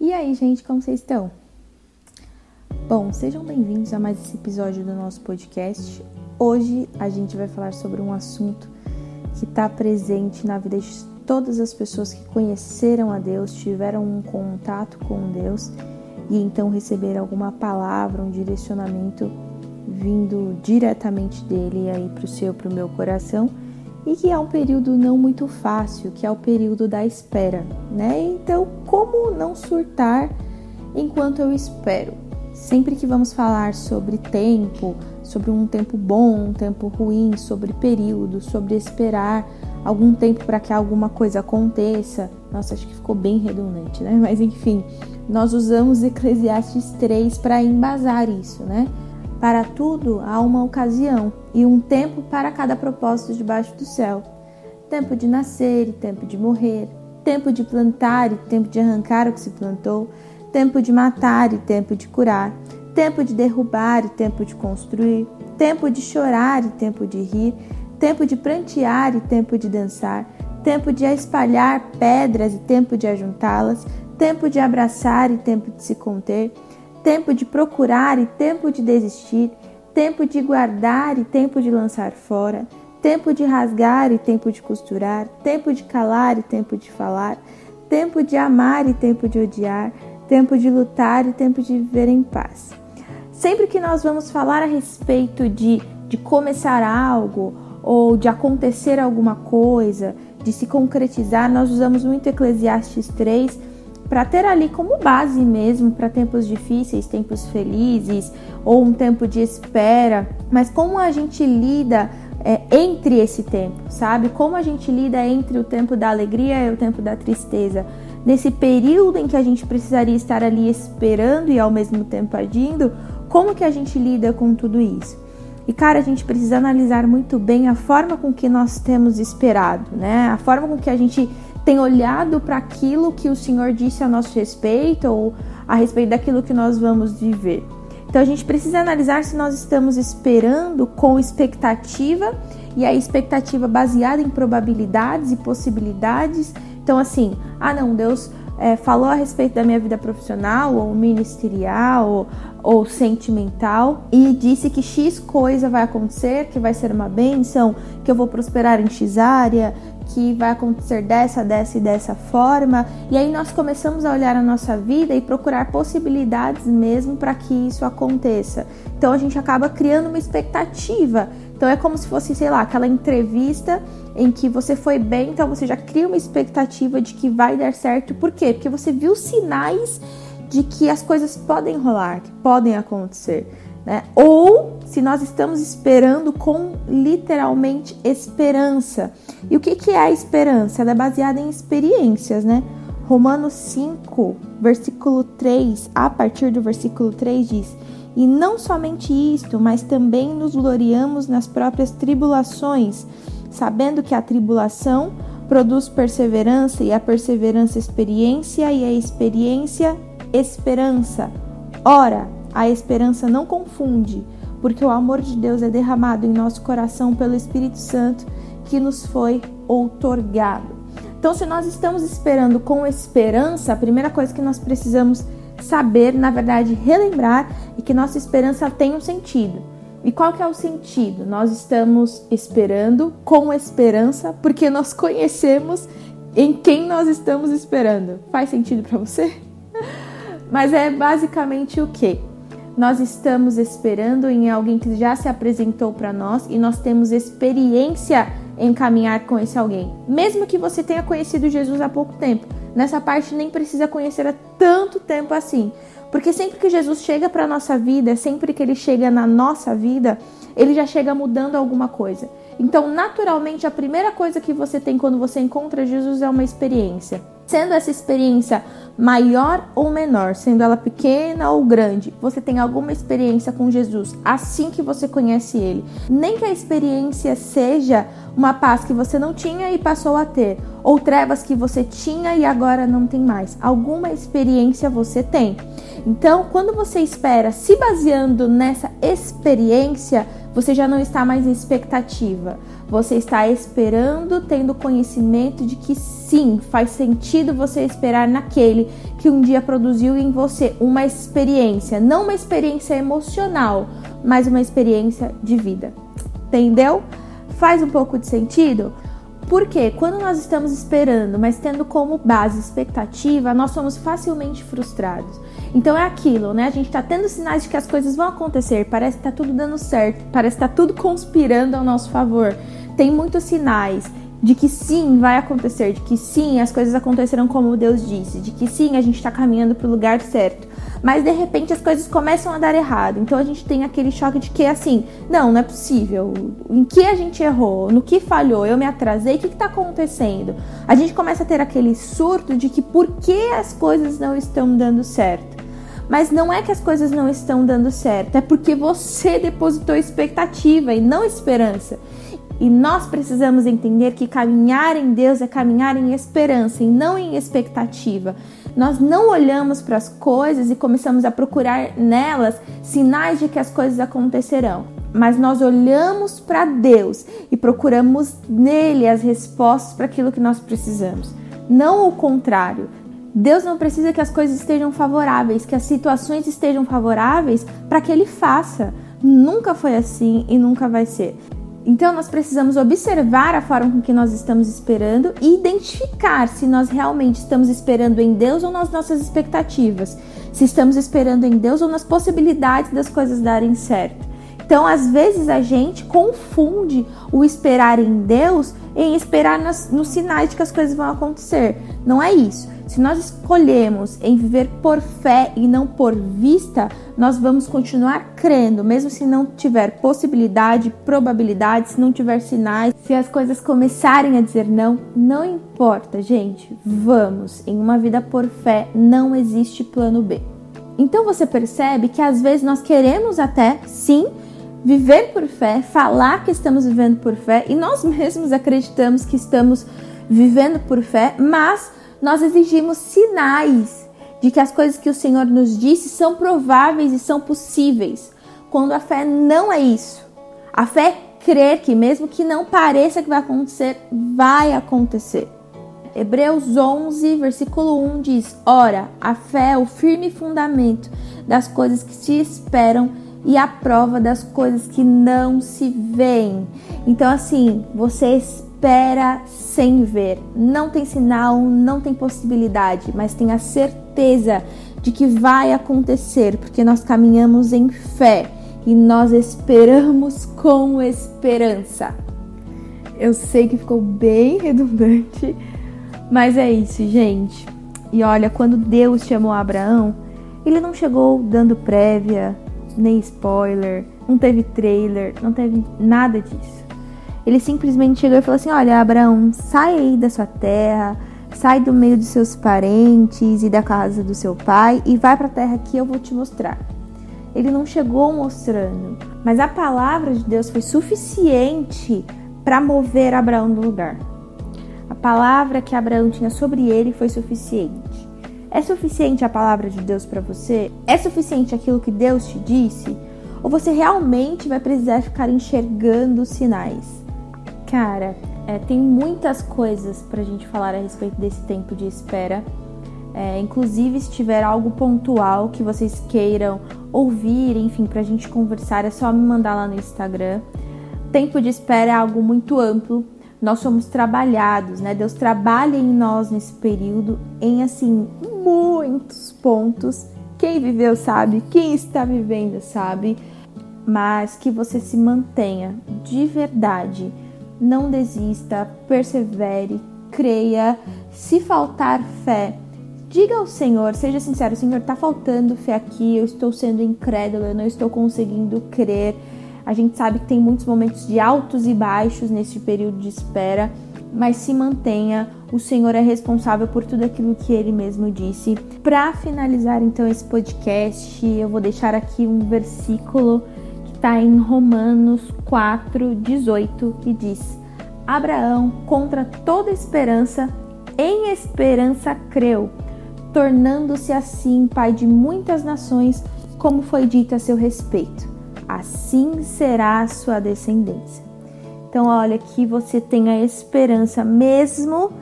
E aí, gente, como vocês estão? Bom, sejam bem-vindos a mais esse episódio do nosso podcast. Hoje a gente vai falar sobre um assunto que está presente na vida de todas as pessoas que conheceram a Deus, tiveram um contato com Deus e então receberam alguma palavra, um direcionamento vindo diretamente dele aí para o seu, para o meu coração e que é um período não muito fácil, que é o período da espera, né? Então, como não surtar enquanto eu espero? Sempre que vamos falar sobre tempo, sobre um tempo bom, um tempo ruim, sobre período, sobre esperar algum tempo para que alguma coisa aconteça. Nossa, acho que ficou bem redundante, né? Mas enfim, nós usamos Eclesiastes 3 para embasar isso, né? Para tudo há uma ocasião e um tempo para cada propósito debaixo do céu: tempo de nascer e tempo de morrer, tempo de plantar e tempo de arrancar o que se plantou, tempo de matar e tempo de curar, tempo de derrubar e tempo de construir, tempo de chorar e tempo de rir, tempo de prantear e tempo de dançar, tempo de espalhar pedras e tempo de ajuntá-las, tempo de abraçar e tempo de se conter tempo de procurar e tempo de desistir, tempo de guardar e tempo de lançar fora, tempo de rasgar e tempo de costurar, tempo de calar e tempo de falar, tempo de amar e tempo de odiar, tempo de lutar e tempo de viver em paz. Sempre que nós vamos falar a respeito de, de começar algo ou de acontecer alguma coisa, de se concretizar, nós usamos muito Eclesiastes 3 para ter ali como base mesmo para tempos difíceis, tempos felizes ou um tempo de espera, mas como a gente lida é, entre esse tempo, sabe? Como a gente lida entre o tempo da alegria e o tempo da tristeza. Nesse período em que a gente precisaria estar ali esperando e ao mesmo tempo agindo, como que a gente lida com tudo isso? E cara, a gente precisa analisar muito bem a forma com que nós temos esperado, né? A forma com que a gente tem olhado para aquilo que o Senhor disse a nosso respeito ou a respeito daquilo que nós vamos viver. Então a gente precisa analisar se nós estamos esperando com expectativa e a expectativa baseada em probabilidades e possibilidades. Então, assim, ah, não, Deus é, falou a respeito da minha vida profissional ou ministerial ou, ou sentimental e disse que X coisa vai acontecer, que vai ser uma bênção, que eu vou prosperar em X área, que vai acontecer dessa, dessa e dessa forma. E aí nós começamos a olhar a nossa vida e procurar possibilidades mesmo para que isso aconteça. Então a gente acaba criando uma expectativa. Então é como se fosse, sei lá, aquela entrevista em que você foi bem, então você já cria uma expectativa de que vai dar certo. Por quê? Porque você viu sinais de que as coisas podem rolar, que podem acontecer. Né? Ou se nós estamos esperando com literalmente esperança. E o que, que é a esperança? Ela é baseada em experiências, né? Romanos 5, versículo 3, a partir do versículo 3 diz: E não somente isto, mas também nos gloriamos nas próprias tribulações, sabendo que a tribulação produz perseverança, e a perseverança, experiência, e a experiência, esperança. Ora, a esperança não confunde, porque o amor de Deus é derramado em nosso coração pelo Espírito Santo que nos foi outorgado. Então, se nós estamos esperando com esperança, a primeira coisa que nós precisamos saber, na verdade, relembrar, é que nossa esperança tem um sentido. E qual que é o sentido? Nós estamos esperando com esperança porque nós conhecemos em quem nós estamos esperando. Faz sentido para você? Mas é basicamente o que? Nós estamos esperando em alguém que já se apresentou para nós e nós temos experiência em caminhar com esse alguém. Mesmo que você tenha conhecido Jesus há pouco tempo, nessa parte nem precisa conhecer há tanto tempo assim. Porque sempre que Jesus chega para nossa vida, sempre que ele chega na nossa vida, ele já chega mudando alguma coisa. Então, naturalmente, a primeira coisa que você tem quando você encontra Jesus é uma experiência. Sendo essa experiência maior ou menor, sendo ela pequena ou grande, você tem alguma experiência com Jesus assim que você conhece Ele. Nem que a experiência seja uma paz que você não tinha e passou a ter, ou trevas que você tinha e agora não tem mais. Alguma experiência você tem. Então, quando você espera se baseando nessa experiência, você já não está mais em expectativa. Você está esperando, tendo conhecimento de que sim, faz sentido você esperar naquele que um dia produziu em você uma experiência, não uma experiência emocional, mas uma experiência de vida. Entendeu? Faz um pouco de sentido? Porque quando nós estamos esperando, mas tendo como base expectativa, nós somos facilmente frustrados. Então é aquilo, né? A gente tá tendo sinais de que as coisas vão acontecer, parece que tá tudo dando certo, parece que tá tudo conspirando ao nosso favor. Tem muitos sinais de que sim, vai acontecer, de que sim, as coisas acontecerão como Deus disse, de que sim, a gente está caminhando para o lugar certo. Mas de repente as coisas começam a dar errado. Então a gente tem aquele choque de que assim, não, não é possível. Em que a gente errou? No que falhou? Eu me atrasei? O que está acontecendo? A gente começa a ter aquele surto de que por que as coisas não estão dando certo. Mas não é que as coisas não estão dando certo, é porque você depositou expectativa e não esperança. E nós precisamos entender que caminhar em Deus é caminhar em esperança e não em expectativa. Nós não olhamos para as coisas e começamos a procurar nelas sinais de que as coisas acontecerão, mas nós olhamos para Deus e procuramos nele as respostas para aquilo que nós precisamos. Não o contrário. Deus não precisa que as coisas estejam favoráveis, que as situações estejam favoráveis para que ele faça. Nunca foi assim e nunca vai ser. Então, nós precisamos observar a forma com que nós estamos esperando e identificar se nós realmente estamos esperando em Deus ou nas nossas expectativas, se estamos esperando em Deus ou nas possibilidades das coisas darem certo. Então, às vezes, a gente confunde o esperar em Deus em esperar nos, nos sinais de que as coisas vão acontecer. Não é isso. Se nós escolhemos em viver por fé e não por vista, nós vamos continuar crendo, mesmo se não tiver possibilidade, probabilidade, se não tiver sinais, se as coisas começarem a dizer não, não importa, gente. Vamos. Em uma vida por fé não existe plano B. Então você percebe que às vezes nós queremos até, sim, viver por fé, falar que estamos vivendo por fé e nós mesmos acreditamos que estamos vivendo por fé, mas nós exigimos sinais de que as coisas que o Senhor nos disse são prováveis e são possíveis, quando a fé não é isso. A fé é crer que, mesmo que não pareça que vai acontecer, vai acontecer. Hebreus 11, versículo 1 diz: Ora, a fé é o firme fundamento das coisas que se esperam e a prova das coisas que não se veem. Então, assim, você espera sem ver. Não tem sinal, não tem possibilidade, mas tem a certeza de que vai acontecer, porque nós caminhamos em fé e nós esperamos com esperança. Eu sei que ficou bem redundante, mas é isso, gente. E olha, quando Deus chamou Abraão, ele não chegou dando prévia, nem spoiler, não teve trailer, não teve nada disso. Ele simplesmente chegou e falou assim: Olha, Abraão, sai aí da sua terra, sai do meio dos seus parentes e da casa do seu pai e vai para a terra que eu vou te mostrar. Ele não chegou mostrando, mas a palavra de Deus foi suficiente para mover Abraão do lugar. A palavra que Abraão tinha sobre ele foi suficiente. É suficiente a palavra de Deus para você? É suficiente aquilo que Deus te disse? Ou você realmente vai precisar ficar enxergando sinais? Cara, é, tem muitas coisas pra gente falar a respeito desse tempo de espera. É, inclusive, se tiver algo pontual que vocês queiram ouvir, enfim, pra gente conversar, é só me mandar lá no Instagram. Tempo de espera é algo muito amplo. Nós somos trabalhados, né? Deus trabalha em nós nesse período em assim muitos pontos. Quem viveu sabe, quem está vivendo sabe, mas que você se mantenha de verdade não desista, persevere, creia. Se faltar fé, diga ao Senhor, seja sincero: Senhor, está faltando fé aqui, eu estou sendo incrédulo, eu não estou conseguindo crer. A gente sabe que tem muitos momentos de altos e baixos nesse período de espera, mas se mantenha. O Senhor é responsável por tudo aquilo que ele mesmo disse. Para finalizar então esse podcast, eu vou deixar aqui um versículo está em Romanos 4, 18 e diz: Abraão, contra toda esperança, em esperança creu, tornando-se assim pai de muitas nações, como foi dito a seu respeito. Assim será a sua descendência. Então, olha que você tenha esperança, mesmo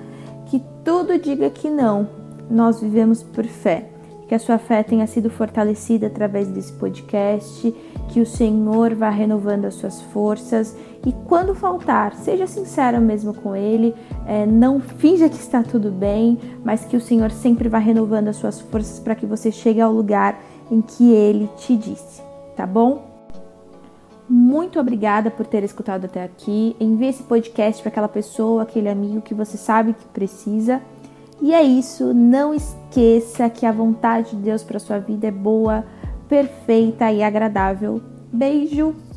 que tudo diga que não, nós vivemos por fé. Que a sua fé tenha sido fortalecida através desse podcast, que o Senhor vá renovando as suas forças e quando faltar, seja sincero mesmo com Ele, é, não finja que está tudo bem, mas que o Senhor sempre vá renovando as suas forças para que você chegue ao lugar em que Ele te disse, tá bom? Muito obrigada por ter escutado até aqui. Envie esse podcast para aquela pessoa, aquele amigo que você sabe que precisa. E é isso, não esqueça que a vontade de Deus para sua vida é boa, perfeita e agradável. Beijo!